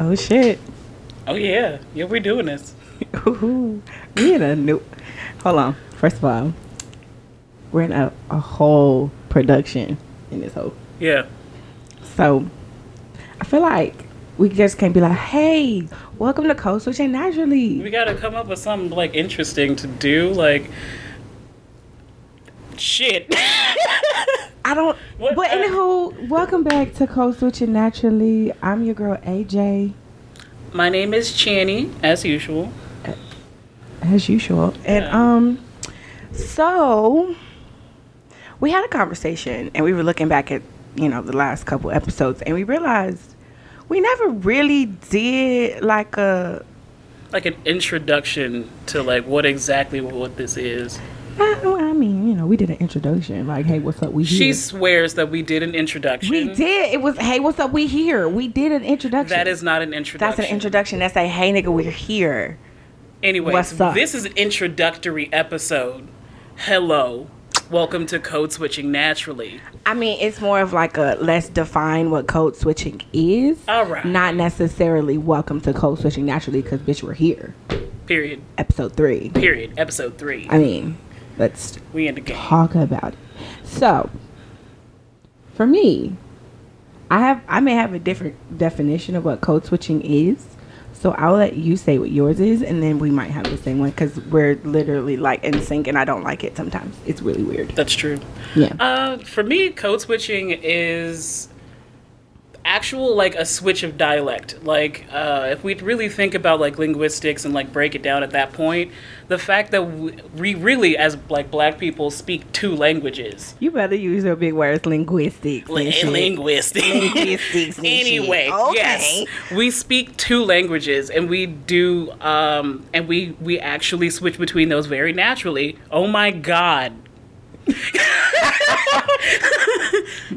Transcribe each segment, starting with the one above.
Oh shit. Oh yeah, yeah, we're doing this. Ooh, we in a new. Hold on. First of all, we're in a, a whole production in this whole. Yeah, So, I feel like we just can't be like, "Hey, welcome to Code Switching Naturally." we gotta come up with something like interesting to do. Like, shit. I don't. What- but anywho, welcome back to Code Switching Naturally. I'm your girl AJ, My name is Channy, as usual. as usual, and um, so we had a conversation, and we were looking back at you know the last couple episodes, and we realized we never really did like a. Like an introduction to like what exactly what this is. I oh, I mean, you know, we did an introduction, like, "Hey, what's up? We here." She swears that we did an introduction. We did. It was, "Hey, what's up? We here." We did an introduction. That is not an introduction. That's an introduction. That's a, "Hey, nigga, we're here." What's up? this is an introductory episode. Hello. Welcome to Code Switching Naturally. I mean, it's more of like a let's define what code switching is. All right. Not necessarily welcome to code switching naturally because bitch, we're here. Period. Episode three. Period. Episode three. I mean, let's we in the game. talk about it. So, for me, I have I may have a different definition of what code switching is. So I'll let you say what yours is, and then we might have the same one because we're literally like in sync, and I don't like it sometimes. It's really weird. That's true. Yeah. Uh, for me, code switching is actual like a switch of dialect. Like, uh, if we really think about like linguistics and like break it down at that point, the fact that we really, as like black people, speak two languages. You better use your big words, linguistics. and linguistics. Linguistics and anyway, Okay. yes, we speak two languages, and we do, um, and we we actually switch between those very naturally. Oh my god,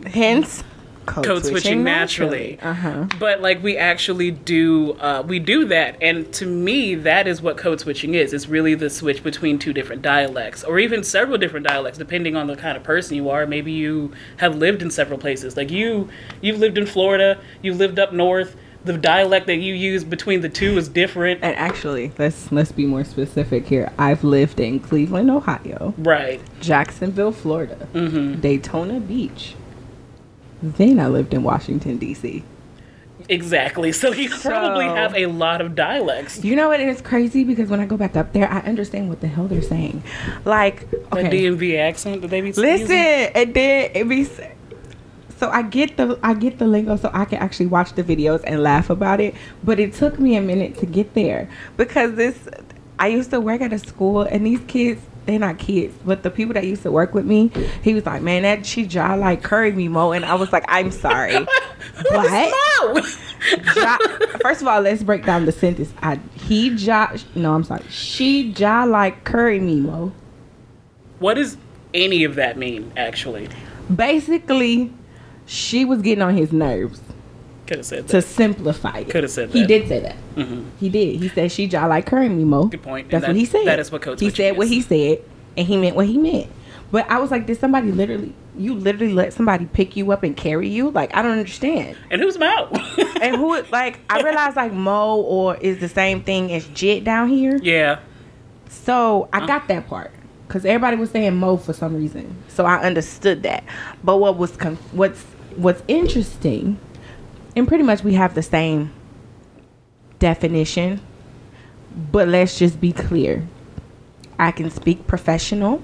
Hence, code, code switching naturally. Uh huh. But like we actually do, uh, we do that, and to me, that is what code switching is. It's really the switch between two different dialects, or even several different dialects, depending on the kind of person you are. Maybe you have lived in several places. Like you, you've lived in Florida, you've lived up north. The dialect that you use between the two is different. And actually, let's let's be more specific here. I've lived in Cleveland, Ohio, Right. Jacksonville, Florida, Mm-hmm. Daytona Beach. Then I lived in Washington D.C. Exactly. So you probably have a lot of dialects. You know what? It's crazy because when I go back up there, I understand what the hell they're saying. Like, The okay, DMV accent that they be listen, using. and then it be. So I get the I get the lingo, so I can actually watch the videos and laugh about it. But it took me a minute to get there because this. I used to work at a school, and these kids. They're not kids, but the people that used to work with me, he was like, "Man, that she jaw like curry me, Mo," and I was like, "I'm sorry, what?" Jaw, first of all, let's break down the sentence. I he jaw. No, I'm sorry. She jaw like curry me, Mo. what does any of that mean? Actually, Basically, she was getting on his nerves. Could have said that. To simplify it, Coulda said He did say that. Mhm. He did. He said she jaw like curry me, Mo. Good point. That's that- what he said. that is what code He said what he said, and he meant what he meant. But I was like, did somebody literally? You literally let somebody pick you up and carry you? Like I don't understand. And who's Mo? and who like I realized like Mo or is the same thing as Jit down here. yeah. So I got that part because everybody was saying Mo for some reason. So I understood that. But what was what's what's interesting, and pretty much we have the same definition. But let's just be clear. I can speak professional,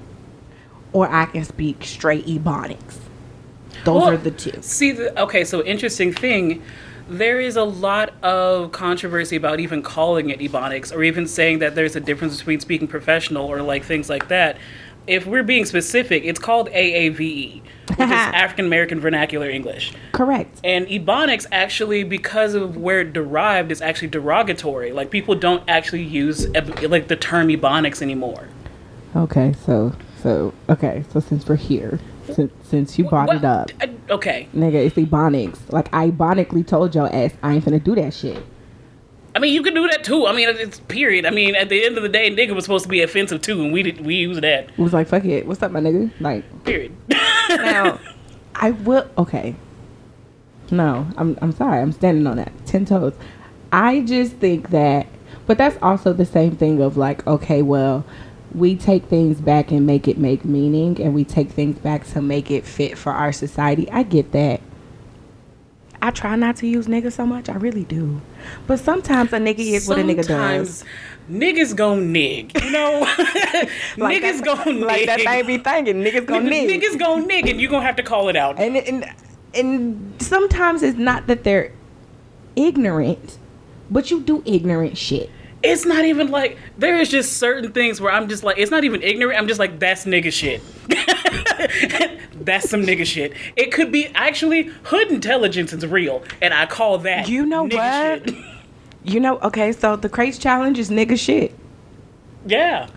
or I can speak straight ebonics. Those Well, are the two. See, the, okay, so interesting thing. There is a lot of controversy about even calling it ebonics or even saying that there's a difference between speaking professional or like things like that. If we're being specific, it's called AAVE, which is African American Vernacular English. Correct. And ebonics actually, because of where it derived, is actually derogatory. Like people don't actually use like the term ebonics anymore. Okay, so so okay, so since we're here, since since you brought it up, I- okay, nigga, it's ebonics. Like I ebonically told your ass I ain't gonna do that shit. I mean you can do that too. I mean it's period. I mean at the end of the day, nigga was supposed to be offensive too, and we did we use that. It was like fuck it, what's up, my nigga? Like Period. now, I will. Okay. No, I'm I'm sorry. I'm standing on that ten toes. I just think that, but that's also the same thing of like, okay, well, we take things back and make it make meaning, and we take things back to make it fit for our society. I get that. I try not to use nigga so much. I really do. But sometimes a nigga is what a nigga does. Sometimes Niggas gon' nig, you know. Like niggas that, gon' like nig. that thing be thinking. Niggas gonna nig. Niggas gon' nig, and you gonna have to call it out. and and and sometimes it's not that they're ignorant, but you do ignorant shit. It's not even like there is just certain things where I'm just like it's not even ignorant. I'm just like that's nigga shit. that's some nigga shit. It could be actually hood intelligence is real, and I call that You know nigga what? shit. You know, okay, so the crates challenge is nigga shit. Yeah,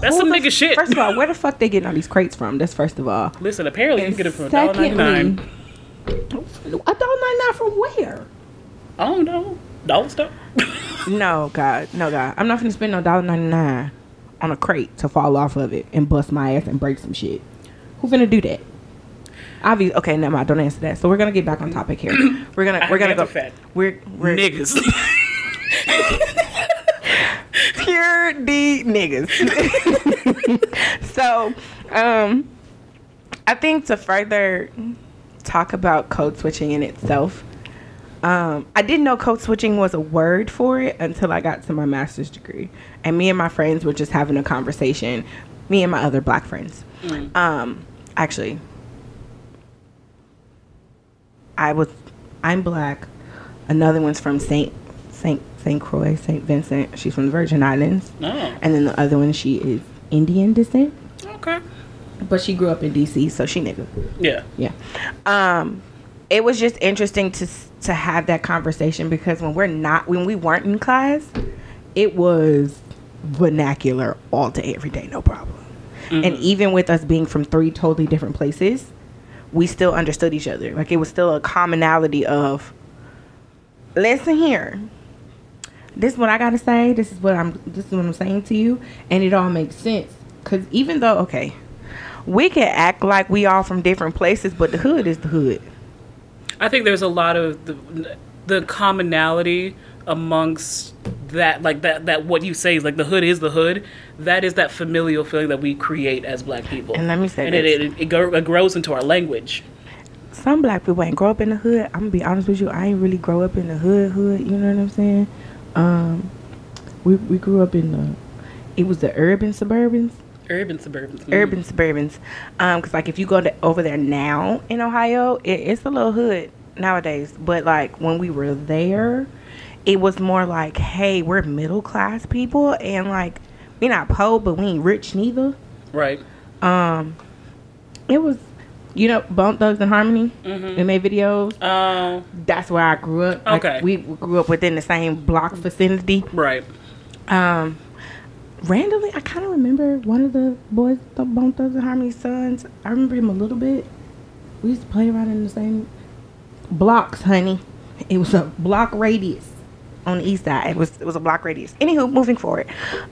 that's Who some nigga f- shit. First of all, where the fuck they getting all these crates from? That's first of all. Listen, apparently you And can get it from $1.99. secondly, a dollar ninety nine from where? I don't know. Dollar stuff. No, God, no, God, I'm not gonna spend no dollar ninety nine on a crate to fall off of it and bust my ass and break some shit. Who finna do that? Obviously, okay, never mind. Don't answer that. So we're gonna get back on topic here. We're gonna we're gonna go. fat. We're we're Niggas. pure D niggas. so, um, I think to further talk about code switching in itself, um, I didn't know code switching was a word for it until I got to my master's degree, and me and my friends were just having a conversation. Me and my other black friends. Um, actually, I was, I'm black. Another one's from Saint Saint Saint Croix, Saint Vincent. She's from the Virgin Islands. oh, And then the other one, she is Indian descent, okay. but she grew up in DC, so she nigga. Yeah. Yeah. Um, it was just interesting to to have that conversation because when we're not when we weren't in class, it was vernacular all day, every day, no problem. And mm-hmm. even with us being from three totally different places, we still understood each other. Like it was still a commonality of, listen here. This is what I gotta say. This is what I'm. This is what I'm saying to you, and it all makes sense. Cause even though, okay, we can act like we all from different places, but the hood is the hood. I think there's a lot of the, the commonality amongst that, like that, that what you say is like the hood is the hood. That is that familial feeling that we create as black people. And let me say and it, it, it, go, it grows into our language. Some black people ain't grow up in the hood. I'm gonna be honest with you. I ain't really grow up in the hood. Hood. You know what I'm saying? Um, we we grew up in the. It was the urban suburbans. Urban suburbans. Mhm. urban suburbans um because like if you go to over there now in ohio it, it's a little hood nowadays but like when we were there it was more like hey we're middle class people and like we not poor but we ain't rich neither Right. um it was you know bone thugs and harmony Mm-hmm. in their videos Oh, that's where i grew up Like, Okay. we grew up within the same block vicinity right. um, randomly, I kind of remember one of the boys, the Bone Thugs and Harmony sons. I remember him a little bit. We used to play around in the same blocks, honey. It was a block radius on the east side. It was it was a block radius. Anywho, moving forward,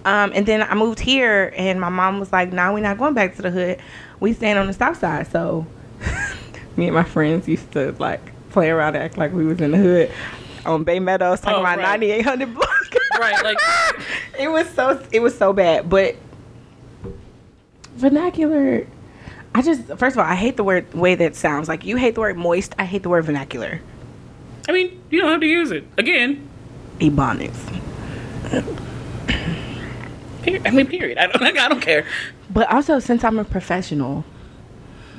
um, and then I moved here, and my mom was like, "No, we're not going back to the hood. We staying on the south side." So me and my friends used to like play around, act like we was in the hood on Baymeadows, talking Oh, about right. 9800 block. Right, like- it was so it was so bad, but vernacular. I just first of all, I hate the word way that sounds. Like you hate the word moist. I hate the word vernacular. I mean, you don't have to use it again. Ebonics. I mean, period. I don't. I don't care. But also, since I'm a professional,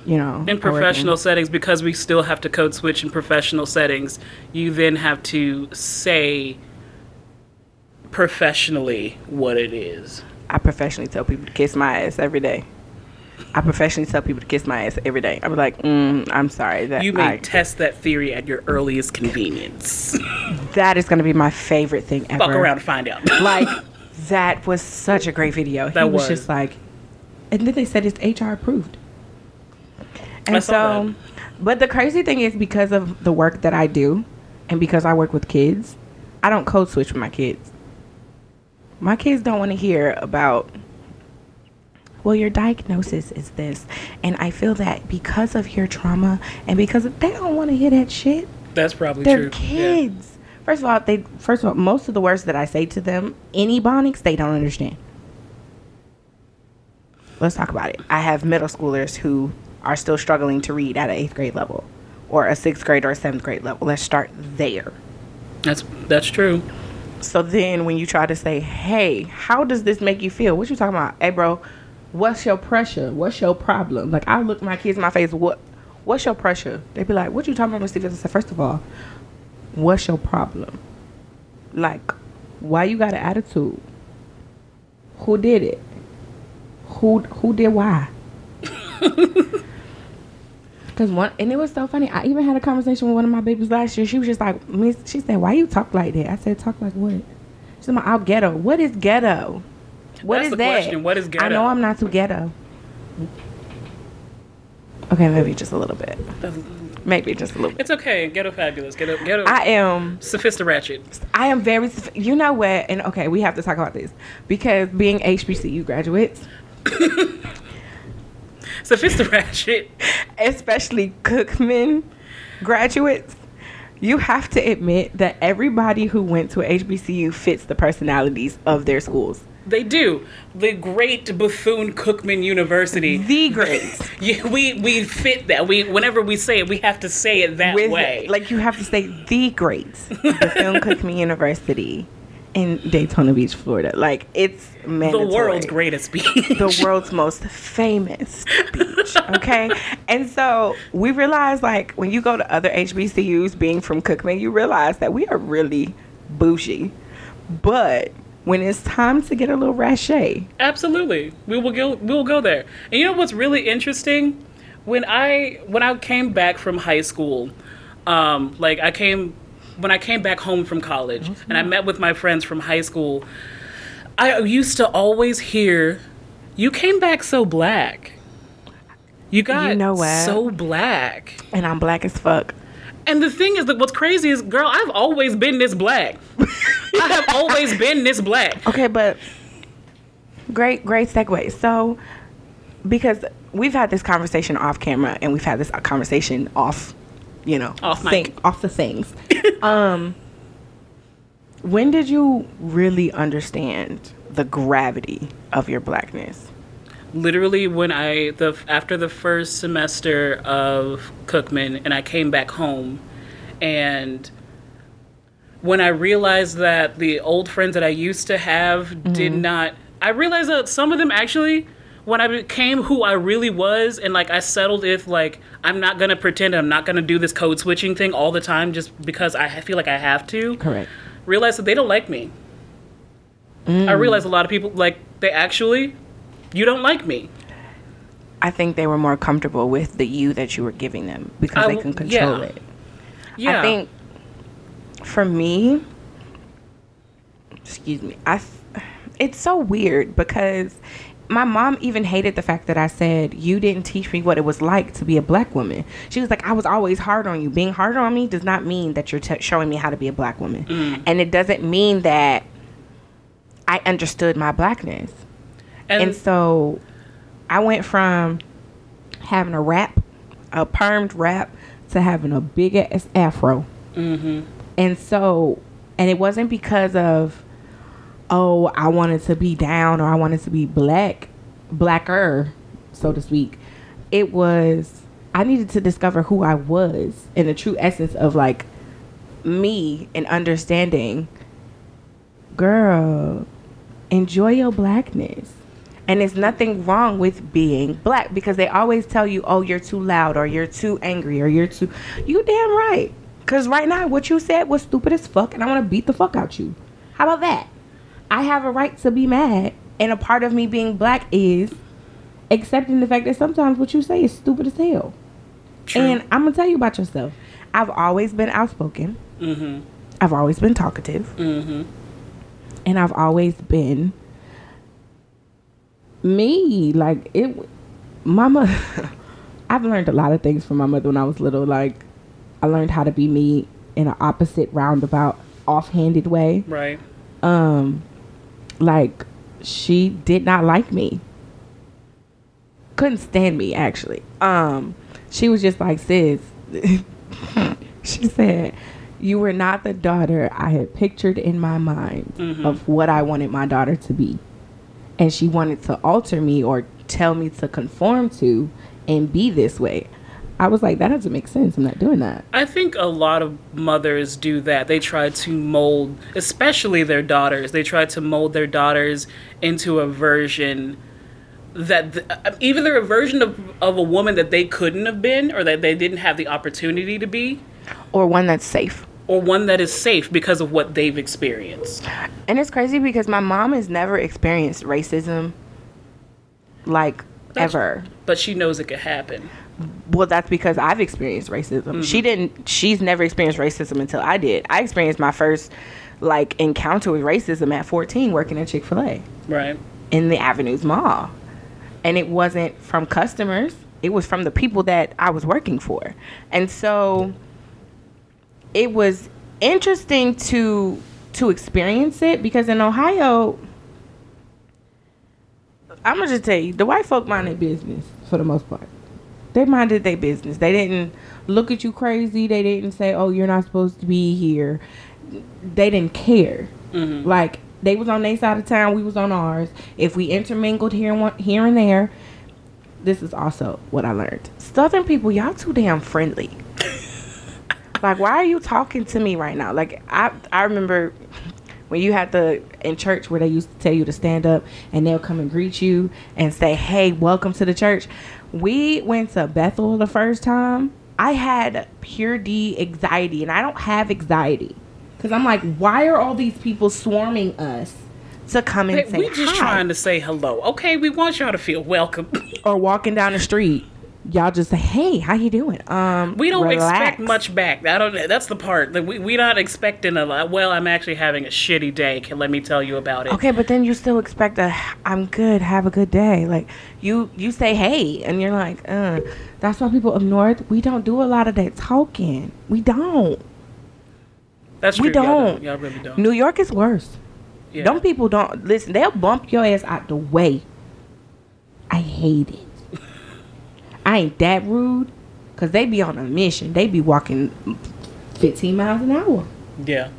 you know, in professional settings because we still have to code switch in professional settings you then have to say professionally what it is I professionally tell people to kiss my ass every day. I professionally tell people to kiss my ass every day. I'm like, mm, I'm sorry that you may I, test that theory at your earliest convenience that is going to be my favorite thing ever. fuck around and find out like that was such a great video. That he was, was. just like, and then they said it's HR approved. And I so, but the crazy thing is because of the work that I do, and because I work with kids, I don't code switch with my kids. My kids don't want to hear about. Well, your diagnosis is this, and I feel that because of your trauma and because of, they don't want to hear that shit. that's probably They're true Yeah. kids. First of all, they first of all, most of the words that I say to them, any Ebonics, they don't understand. Let's talk about it. I have middle schoolers who are still struggling to read at an eighth grade level, or a sixth grade or a seventh grade level. Let's start there. That's that's true. So then, when you try to say, "Hey, how does this make you feel?" What you talking about? Hey, bro, what's your pressure? What's your problem? Like I look my kids in my face. What? What's your pressure? They be like, "What you talking about, Stevens?" I said, first of all, what's your problem? Like, why you got an attitude? Who did it? Who who did why? Cause one and it was so funny. I even had a conversation with one of my babies last year. She was just like, Miss, she said, "Why you talk like that?" I said, "Talk like what?" She said, "I'm ghetto. What is ghetto? What That's is that? question. What is ghetto? I know I'm not too ghetto. Okay, maybe just a little bit. Maybe just a little bit. It's okay. Ghetto fabulous. Ghetto ghetto. I am. Sophisticated ratchet. I am very. You know what? And okay, we have to talk about this because being HBCU graduates, Sophisticated ratchet. especially Cookman graduates, you have to admit that everybody who went to HBCU fits the personalities of their schools. They do. The great Bethune Cookman University. The greats. Yeah, we we fit that. We whenever we say it, we have to say it that With, way. like you have to say the greats. The Film Cookman University in Daytona Beach, Florida. Like it's the world's greatest beach. the world's most famous beach. Okay. and so we realized like when you go to other HBCUs being from Cookman, you realize that we are really bougie. But when it's time to get a little rache, Absolutely, we will go. We will go there. And you know what's really interesting? When I when I came back from high school, um, like I came when I came back home from college, and I met with my friends from high school. I used to always hear, "You came back so black. You got know what? so black." and I'm black as fuck. And the thing is that what's crazy is, girl, I've always been this black. I have always been this black. Okay, but great, great segue. So, because we've had this conversation off camera and we've had this conversation off, you know, Off thing- off the things. um, when did you really understand the gravity of your blackness? literally when I the after the first semester of Cookman and I came back home and when I realized that the old friends that I used to have did not I realized that some of them actually when I became who I really was and like I settled if like I'm not to pretend I'm not to do this code switching thing all the time just because I feel like I have to Correct. realized that they don't like me. I mm. realized a lot of people like they actually you don't like me. I think they were more comfortable with the you that you were giving them because I they can control yeah. it. Yeah. I think for me, excuse me, I it's so weird because my mom even hated the fact that I said you didn't teach me what it was like to be a black woman. She was like, I was always hard on you. Being hard on me does not mean that you're t- showing me how to be a black woman, Mm. and it doesn't mean that I understood my blackness. and, And so I went from having a wrap, a permed wrap, to having a big ass afro. Mm-hmm. And so, and it wasn't because of, oh, I wanted to be down or I wanted to be black, blacker, so to speak. It was, I needed to discover who I was in the true essence of like me and understanding, girl, enjoy your blackness. And there's nothing wrong with being black because they always tell you, oh, you're too loud or you're too angry or you're too. You damn right. Because right now, what you said was stupid as fuck and I want to beat the fuck out you. How about that? I have a right to be mad. And a part of me being black is accepting the fact that sometimes what you say is stupid as hell. True. And I'm going to tell you about yourself. I've always been outspoken, Mm-hmm. I've always been talkative, Mm-hmm. and I've always been me. Like it, my mother. I've learned a lot of things from my mother when I was little. Like I learned how to be me in an opposite roundabout, offhanded way. Right. Um, like she did not like me. Couldn't stand me actually. Um, she was just like sis. she said, You were not the daughter I had pictured in my mind of what I wanted my daughter to be. And she wanted to alter me or tell me to conform to and be this way. I was like, that doesn't make sense. I'm not doing that. I think a lot of mothers do that. They try to mold, especially their daughters, they try to mold their daughters into a version that even uh, either a version of, of a woman that they couldn't have been or that they didn't have the opportunity to be Or one that's safe. or one that is safe because of what they've experienced. And it's crazy because my mom has never experienced racism like That's- ever. But she knows it could happen. Well, that's because I've experienced racism. Mm-hmm. She didn't. She's never experienced racism until I did. I experienced my first like encounter with racism at 14 working at Chick-fil-A Right. in the Avenues Mall. And it wasn't from customers. It was from the people that I was working for. And so it was interesting to to experience it because in Ohio I'm gonna just tell you, the white folk mind their business for the most part. They minded their business. They didn't look at you crazy. They didn't say, "Oh, you're not supposed to be here." They didn't care. Mm-hmm. Like they was on their side of town, we was on ours. If we intermingled here and one, here and there, this is also what I learned. Southern people, y'all too damn friendly. like, why are you talking to me right now? Like, I I remember when you had the in church where they used to tell you to stand up and they'll come and greet you and say, "Hey, welcome to the church." We went to Bethel the first time. I had pure D anxiety, and I don't have anxiety because I'm like, why are all these people swarming us to come and Hey, say we just hi? trying to say hello. Okay, we want y'all to feel welcome. or walking down the street, y'all just say, "Hey, how you doing?" Um, We don't expect much back. I don't. That's the part that we we not expecting a lot. Well, I'm actually having a shitty day. Can let me tell you about it. Okay, but then you still expect a "I'm good, have a good day." Like you, you say "Hey," and you're like, "Uh." That's why people up north we don't do a lot of that talking. We don't. That's true. we Y'all don't. Y'all really don't. New York is worse. Yeah. Them people don't listen. They'll bump your ass out the way. I hate it. I ain't that rude, cause they be on a mission. They be walking 15 miles an hour. Yeah.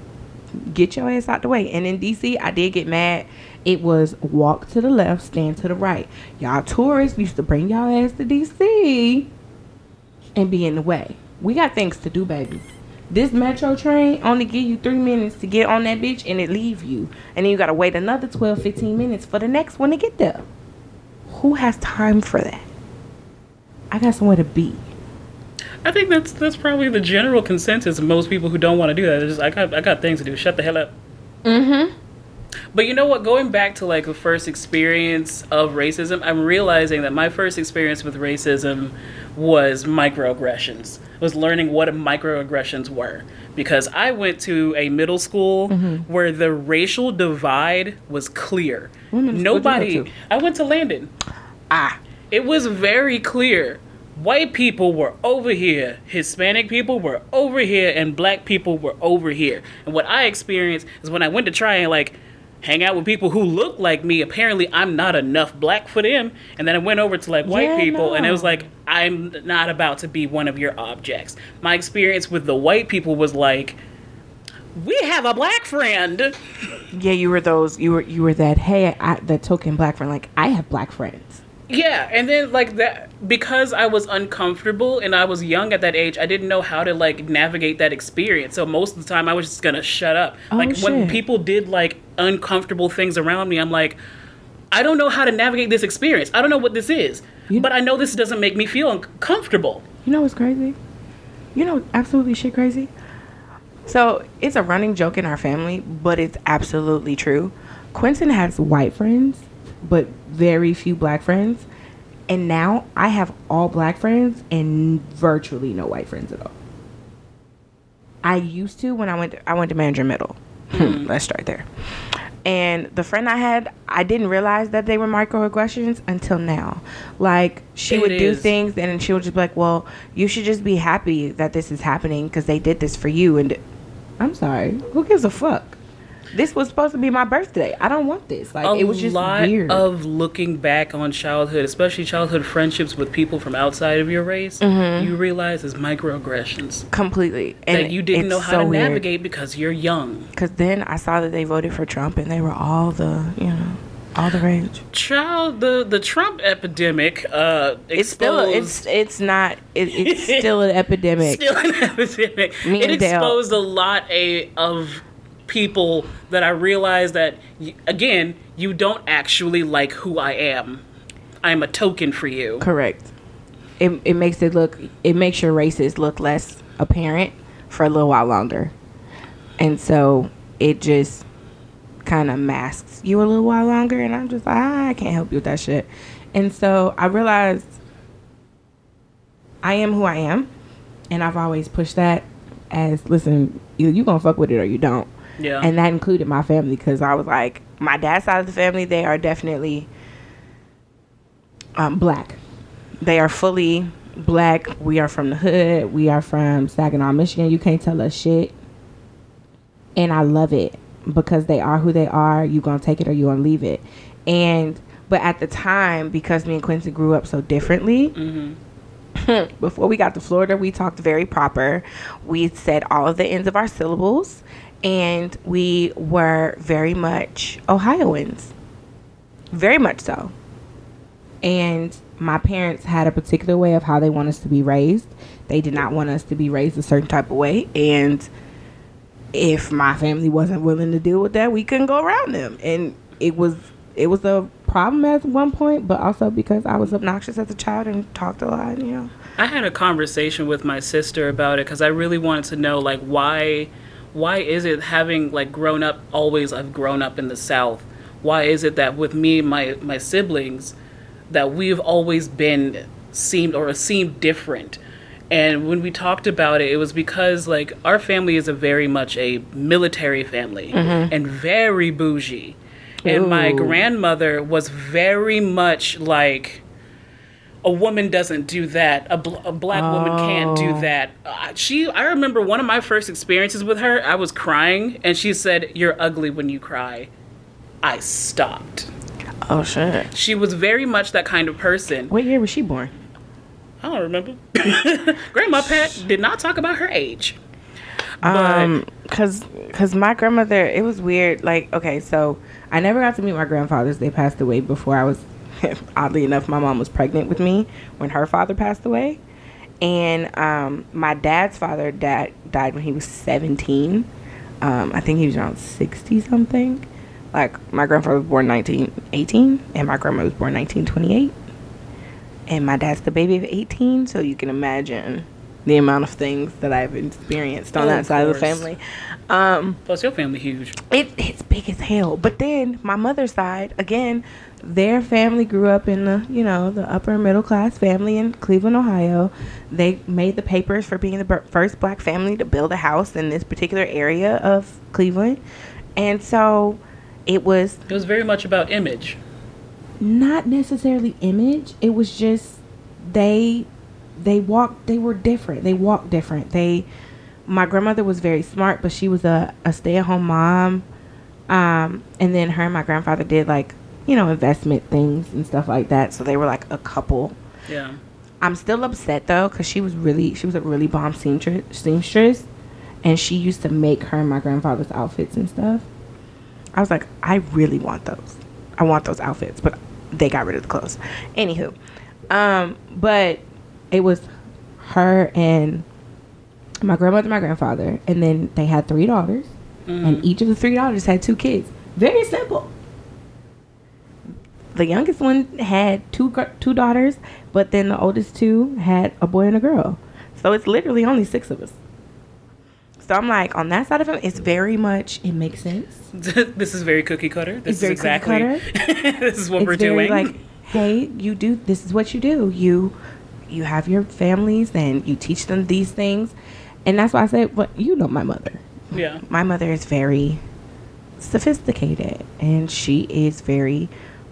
get your ass out the way. And in DC, I did get mad. It was walk to the left, stand to the right. Y'all tourists used to bring y'all ass to DC and be in the way. We got things to do, baby. This metro train only give you three minutes to get on that bitch and it leave you. And then you gotta wait another 12, 15 minutes for the next one to get there. Who has time for that? I got somewhere to be. I think that's that's probably the general consensus of most people who don't want to do that. They're just I got I got things to do. Shut the hell up. Mm-hmm. But you know what? Going back to like the first experience of racism, I'm realizing that my first experience with racism was microaggressions. Was learning what microaggressions were because I went to a middle school where the racial divide was clear. What middle school did you go Nobody. I went to Landon. Ah. It was very clear. White people were over here, Hispanic people were over here, and black people were over here. And what I experienced is when I went to try and like hang out with people who look like me, apparently I'm not enough black for them. And then I went over to like white Yeah, people, and it was like, I'm not about to be one of your objects. My experience with the white people was like, we have a black friend. Yeah, you were those. You were you were that. Hey, I, that token black friend. Like I have black friends. Yeah, and then like that because I was uncomfortable and I was young at that age, I didn't know how to like navigate that experience. So most of the time I was just gonna shut up. Oh, like when people did like uncomfortable things around me, I'm like, I don't know how to navigate this experience. I don't know what this is. You- but I know this doesn't make me feel uncomfortable. You know what's crazy? You know, absolutely shit crazy. So it's a running joke in our family, but it's absolutely true. Quentin has white friends, but very few black friends. And now I have all black friends and virtually no white friends at all. I used to when I went to, I went to Mandarin Middle. Hmm. Hmm, let's start there. And the friend I had, I didn't realize that they were microaggressions until now. Like she It would do things, and she would just be like, "Well, you should just be happy that this is happening because they did this for you." And I'm sorry, who gives a fuck? This was supposed to be my birthday. I don't want this. Like a it was just lot weird. of looking back on childhood, especially childhood friendships with people from outside of your race, you realize is microaggressions completely. Mm-hmm. And that you didn't know how so to weird. navigate because you're young. Because then I saw that they voted for Trump and they were all the, you know, all the rage. Child, the the Trump epidemic uh, It's still, it's it's not, it, it's still an epidemic. still an epidemic. Me it and Dale- exposed a lot a, of people that I realize that again, you don't actually like who I am. I'm a token for you. Correct. It, it makes it look, it makes your races look less apparent for a little while longer. And so it just kind of masks you a little while longer. And I'm just ah, I can't help you with that shit. And so I realized I am who I am. And I've always pushed that as, listen, either you gonna fuck with it or you don't. Yeah. And that included my family because I was like, my dad's side of the family, they are definitely um, black. They are fully black. We are from the hood. We are from Saginaw, Michigan. You can't tell us shit. And I love it because they are who they are. You gonna take it or you gonna leave it. And but at the time, because me and Quincy grew up so differently, before we got to Florida, we talked very proper. We said all of the ends of our syllables, and we were very much Ohioans. Very much so. And my parents had a particular way of how they want us to be raised. They did not want us to be raised a certain type of way. And if my family wasn't willing to deal with that, we couldn't go around them. And it was it was a problem at one point, but also because I was obnoxious as a child and talked a lot, you know. I had a conversation with my sister about it because I really wanted to know like why why is it having like grown up always I've grown up in the South. Why is it that with me my my siblings that we've always been seemed or seemed different? And when we talked about it, it was because like our family is a very much a military family mm-hmm. and very bougie. And my grandmother was very much like a woman doesn't do that. A, bl- a black woman can't do Oh. that. Uh, she, I remember one of my first experiences with her. I was crying, and she said, "You're ugly when you cry." I stopped. Oh shit. She was very much that kind of person. What year was she born? I don't remember. Grandma Pat did not talk about her age. Um, cause, cause my grandmother, it was weird. Like, okay, so I never got to meet my grandfathers. They passed away before I was. oddly enough, my mom was pregnant with me when her father passed away, and um, my dad's father dad died when he was seventeen. Um, I think he was around sixty something. Like my grandfather was born nineteen eighteen, and my grandma was born nineteen twenty eight. And my dad's the baby of eighteen, so you can imagine the amount of things that I've experienced on Oh, that of side of the family. Um, Plus, your family huge. it it's big as hell. But then my mother's side, again, their family grew up in the you know the upper middle class family in Cleveland, Ohio. They made the papers for being the first black family to build a house in this particular area of Cleveland, and so it was It was very much about image. not necessarily image. It was just they they walked they were different. They walked different. They my grandmother was very smart but she was a, a stay-at-home mom. Um and then her and my grandfather did like you know investment things and stuff like that. So they were like a couple. Yeah. i'm still upset though because she was really she was a really bomb seamstress, seamstress and she used to make her and my grandfather's outfits and stuff. I was like i really want those. I want those outfits but they got rid of the clothes. Anywho um but it was her and my grandmother my grandfather and then they had three daughters and each of the three daughters had two kids. Very simple the youngest one had two two daughters, but then the oldest two had a boy and a girl. So it's literally only six of us. So I'm like, on that side of it, it's very much it makes sense. this is very cookie cutter. This It's is exactly. this is what it's we're very doing. like, hey, you do this is what you do. You you have your families and you teach them these things, and that's why I said, but you know my mother. yeah. my mother is very sophisticated and she is very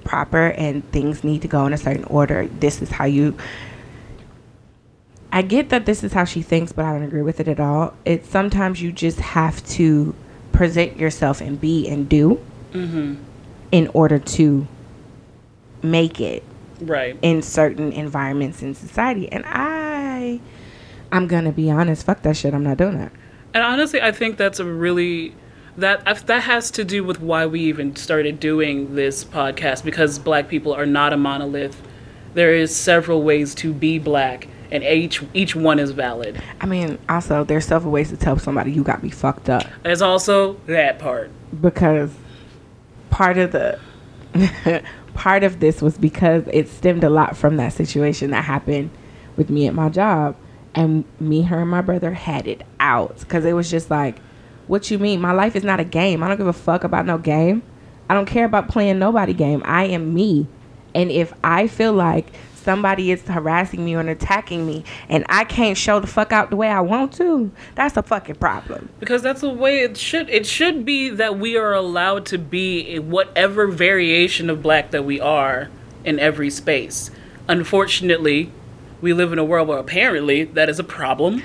proper and things need to go in a certain order this is how you i get that this is how she thinks but i don't agree with it at all it's sometimes you just have to present yourself and be and do mm-hmm. in order to make it Right. in certain environments in society. And I, I'm gonna be honest. Fuck that shit. I'm not doing that. And honestly, I think that's a really that that has to do with why we even started doing this podcast because black people are not a monolith. There is several ways to be black and each each one is valid. I mean, also there's several ways to tell somebody you got me fucked up There's also that part. because part of the part of this was because it stemmed a lot from that situation that happened with me at my job and me her and my brother had it out because it was just like what you mean? My life is not a game. I don't give a fuck about no game. I don't care about playing nobody game. I am me. And if i feel like somebody is harassing me or attacking me and i can't show the fuck out the way i want to that's a fucking problem. Because that's the way it should it should be that we are allowed to be a whatever variation of black that we are in every space. Unfortunately, we live in a world where apparently that is a problem.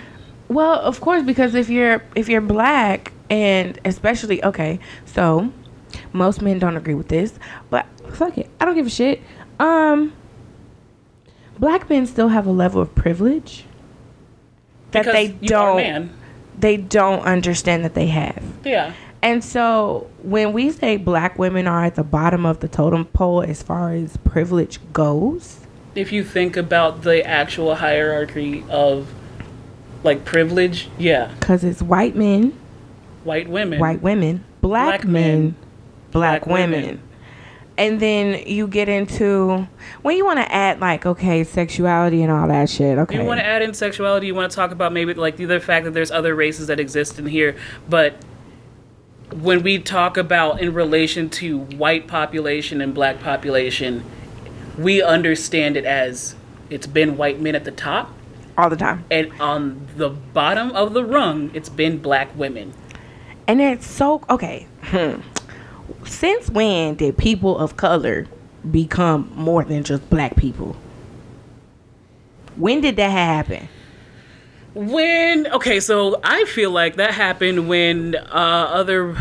Well, of course, because if you're if you're black and especially okay, so most men don't agree with this, but fuck it, I don't give a shit. Um, black men still have a level of privilege that Because they you are a don't man. they don't understand that they have. Yeah. And so when we say black women are at the bottom of the totem pole as far as privilege goes, if you think about the actual hierarchy of like privilege, yeah, because it's white men, white women, white women, black, Black men, men, black, black women. women. And then you get into when you want to add like okay sexuality and all that shit. Okay, You want to add in sexuality. You want to talk about maybe like the other fact that there's other races that exist in here, but when we talk about in relation to white population and black population, we understand it as it's been white men at the top, all the time, and on the bottom of the rung, it's been black women. And it's so okay. Hmm. Since when did people of color become more than just black people? When did that happen? When okay, so I feel like that happened when uh, other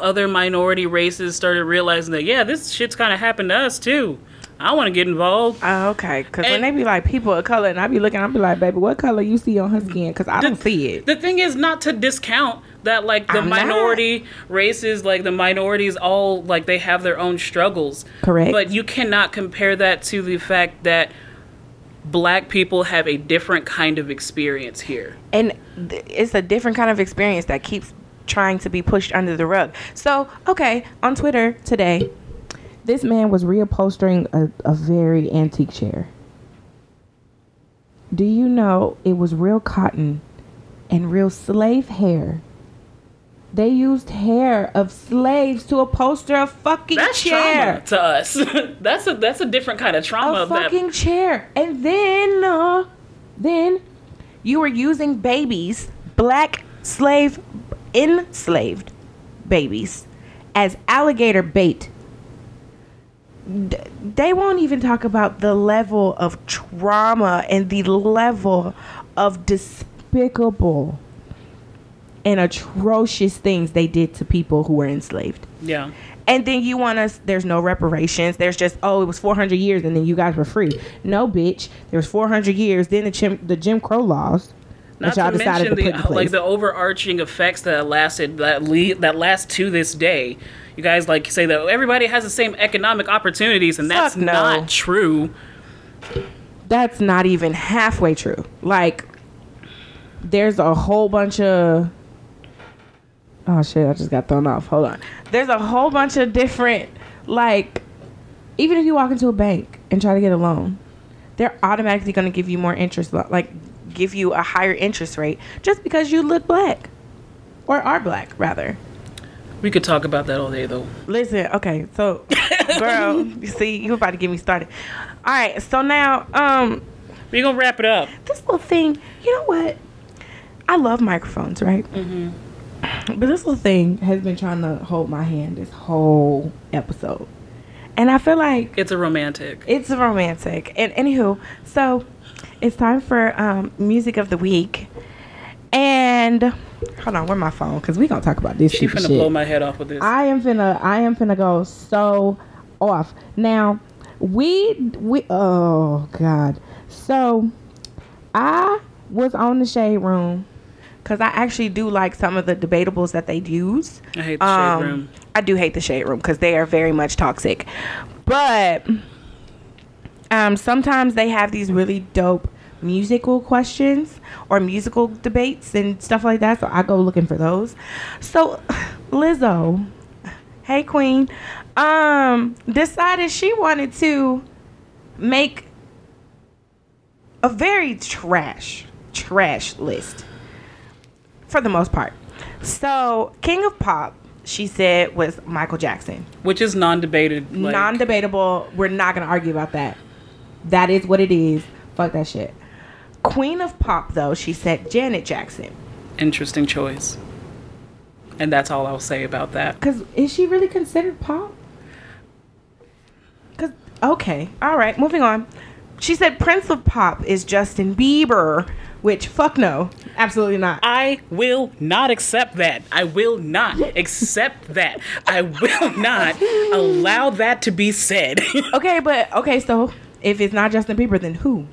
other minority races started realizing that yeah, this shit's kind of happened to us too. I want to get involved. Oh, okay, because when they be like people of color, and I be looking, I be like, baby, what color you see on her skin? Because I don't see it. The thing is not to discount that like the I'm not. minority races, like the minorities, all like they have their own struggles. Correct. But you cannot compare that to the fact that black people have a different kind of experience here. and th- it's a different kind of experience that keeps trying to be pushed under the rug. So, okay, on Twitter today, this man was reupholstering a, a very antique chair. Do you know it was real cotton and real slave hair? They used hair of slaves to upholster a fucking That's chair. trauma to us. that's a that's a different kind of trauma. a of that fucking chair. And then, uh, then you were using babies, black slave, enslaved babies, as alligator bait. D- They won't even talk about the level of trauma and the level of despicable and atrocious things they did to people who were enslaved. yeah. And then you want us, there's no reparations. There's just, oh, it was 400 years and then you guys were free. No, bitch. There was 400 years. Then the Jim, the Jim Crow laws Not that y'all to decided mention to the put in place. like the overarching effects that lasted that le- that last to this day. You guys like say that everybody has the same economic opportunities, and that's no. not true. That's not even halfway true. Like, there's a whole bunch of. Oh shit, I just got thrown off. Hold on. There's a whole bunch of different, like, even if you walk into a bank and try to get a loan, they're automatically going to give you more interest, like, give you a higher interest rate just because you look black. Or are black, rather. We could talk about that all day, though. Listen, okay, so, girl, you see, you about to get me started. All right, so now, um, we're gonna wrap it up. this little thing, you know what? I love microphones, right? Mm-hmm. But this little thing has been trying to hold my hand this whole episode. And I feel like It's a romantic. it's a romantic. And anywho, so it's time for um, music of the week. And Hold on, where my phone? Cause we gonna talk about this. She stupid finna shit. blow my head off with this. I am finna I am finna go so off. Now, we we oh god. So I was on the shade room because I actually do like some of the debatables that they use. I hate the shade Um, room. I do hate the shade room because they are very much toxic. But um, sometimes they have these really dope musical questions or musical debates and stuff like that. So I go looking for those. So Lizzo, hey Queen, um, decided she wanted to make a very trash, trash list for the most part. So King of Pop, she said, was Michael Jackson Which is non-debated. Like, non-debatable. We're not gonna argue about that. That is what it is. Fuck that shit. Queen of pop, though, she said Janet Jackson. interesting choice. And that's all I'll say about that. Cause is she really considered pop? Cause okay, all right, moving on. She said Prince of Pop is Justin Bieber, which fuck no, absolutely not. I will not accept that. I will not accept that. I will not allow that to be said. Okay, but okay, so if it's not Justin Bieber, then who?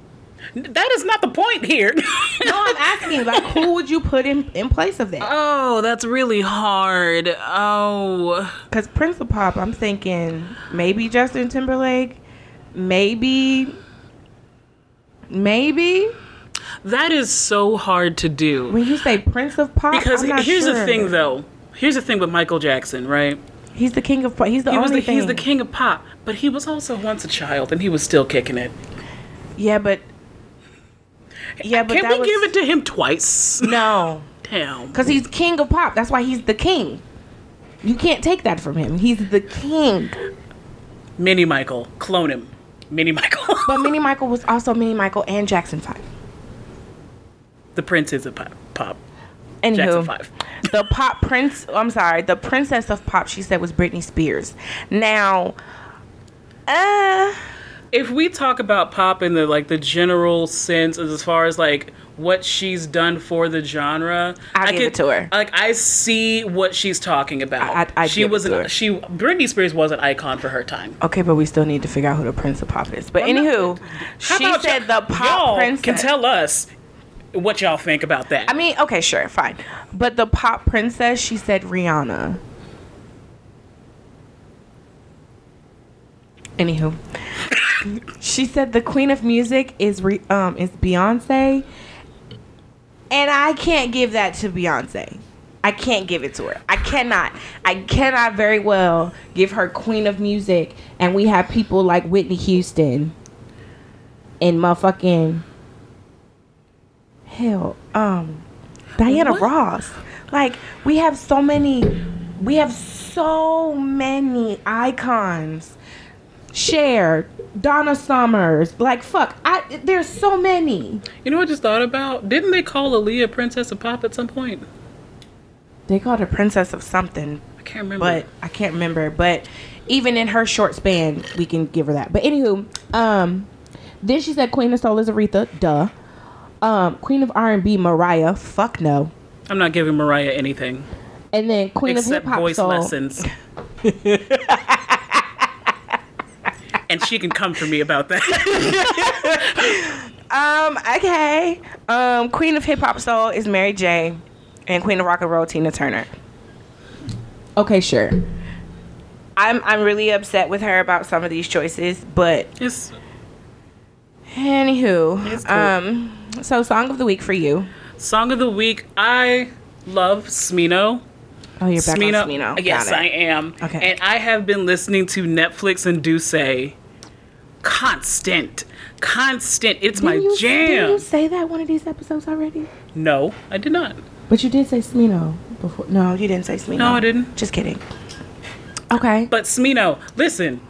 that is not the point here. No, I'm asking like who would you put in in place of that? oh, that's really hard. Oh. Because Prince of Pop, I'm thinking maybe Justin Timberlake, maybe, maybe. That is so hard to do. When you say Prince of Pop, Because here's the thing though. Here's the thing with Michael Jackson, right? He's the king of pop. He's the He was only the, thing. he's the king of pop, but he was also once a child and he was still kicking it. Yeah, but yeah, but Can we was, give it to him twice? no, Damn. because he's king of pop. That's why he's the king. You can't take that from him. He's the king. Mini Michael. Clone him. Mini Michael. But Mini Michael was also Mini Michael and Jackson Five. The prince is a pop. pop. Anywho, 5. the pop prince. I'm sorry, the princess of pop. She said was Britney Spears. Now, uh, If we talk about pop in the like the general sense as far as like what she's done for the genre, I'll I give it to her. Like I see what she's talking about. I- I'd she was to an, her. she Britney Spears was an icon for her time. okay, but we still need to figure out who the prince of pop is. But I'm anywho, she said y'all- the pop y'all princess. can tell us what y'all think about that. I mean, okay, sure, fine. But the pop princess, she said Rihanna. Anywho, she said the queen of music is re- um is Beyonce, and I can't give that to Beyonce. I can't give it to her. I cannot. I cannot very well give her queen of music, and we have people like Whitney Houston and motherfucking hell, um, Diana What? Ross. Like we have so many, we have so many icons. Cher, Donna Summers, like fuck, I there's so many. you know what I just thought about? Didn't they call Aaliyah Princess of Pop at some point? They called her princess of something, I can't remember. but I can't remember. But even in her short span, we can give her that. But anywho, um, then she said Queen of Soul is Aretha, duh. Um, Queen of R and B, Mariah, fuck no. I'm not giving Mariah anything And then Queen of Hip except Hop voice Soul. lessons. and she can come for me about that. Um, okay. Um, Queen of Hip Hop Soul is Mary J. And Queen of Rock and Roll, Tina Turner. Okay, sure. I'm I'm really upset with her about some of these choices, but it's anywho. It's cool. Um so song of the week for you. song of the week. I love Smino. Oh, you're back on Smino. Yes, I am. Okay. And I have been listening to Netflix and Dusse constant. Constant. It's my Didn't you, jam. you say that one of these episodes already? No, I did not. But you did say Smino before. No, you didn't say Smino. No, I didn't. Just kidding. Okay. But Smino, listen.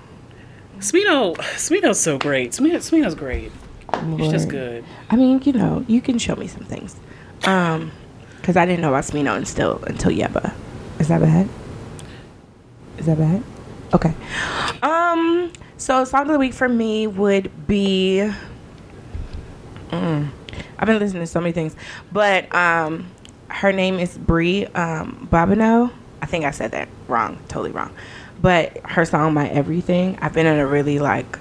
Smino, Smino's so great. Smino, Smino's great. It's just good. I mean, you know, you can show me some things. Um, because I didn't know about Smino until until Yeba. Is that bad? Is that bad? Okay. Um. So song of the week for me would be. Mm, I've been listening to so many things, but um, her name is Bri um, Bobineau. I think I said that wrong, totally wrong. But her song "My Everything," I've been in a really like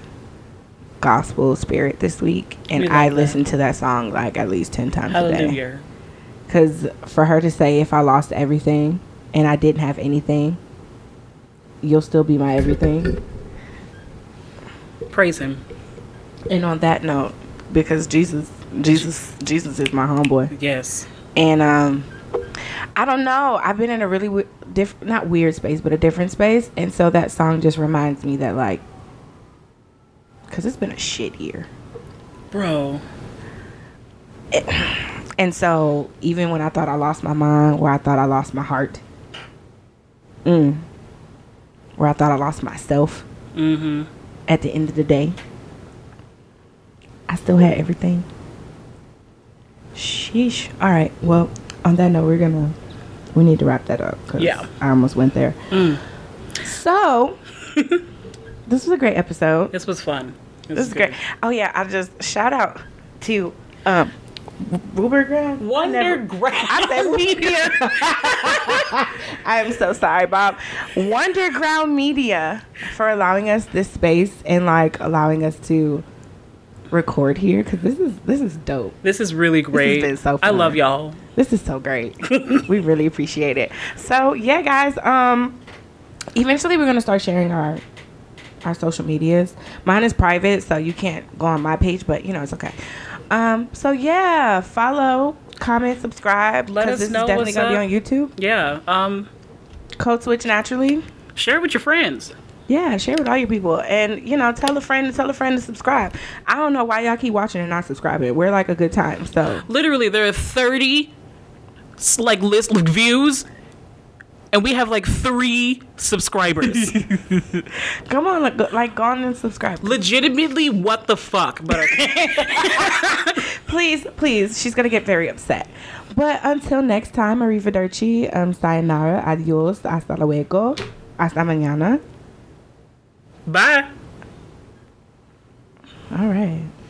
gospel spirit this week, and I that. listened to that song like at least ten times a day. Hallelujah. Because for her to say, if I lost everything and I didn't have anything, you'll still be my everything. Praise him. And on that note, because Jesus, Jesus, Jesus is my homeboy. Yes. And um, I don't know. I've been in a really we- diff- not weird space, but a different space, and so that song just reminds me that like, because it's been a shit year. Bro. And so even when I thought I lost my mind, where I thought I lost my heart, mm, where I thought I lost myself, Mm-hmm. at the end of the day, I still had everything. Sheesh. All right. Well, on that note, we're gonna we need to wrap that up. 'cause Yeah. I almost went there. Mm. So this was a great episode. This was fun. This is great. Oh yeah, I just shout out to um. Wonderground. I said media. I'm so sorry, Bob. Wonderground Media for allowing us this space and like allowing us to record here because this is this is dope. This is really great. been so I love y'all. This is so great. we really appreciate it. So yeah, guys. Um, eventually we're gonna start sharing our our social medias. Mine is private, so you can't go on my page, but you know it's okay. Um, so yeah, follow, comment, subscribe. Let us this know is definitely gonna be on YouTube. Yeah. Um, Code Switch Naturally. share with your friends. Yeah, share with all your people, and you know, tell a friend to tell a friend to subscribe. I don't know why y'all keep watching and not subscribing. We're like a good time, so Literally, there are thirty like list like, views, and we have like three subscribers. come on, like, go, like go on and subscribe. Legitimately, what the fuck? But okay. please, please. She's gonna get very upset. But until next time, arrivederci, um, sayonara, adios, hasta luego, hasta mañana. Bye. All right, that was rude.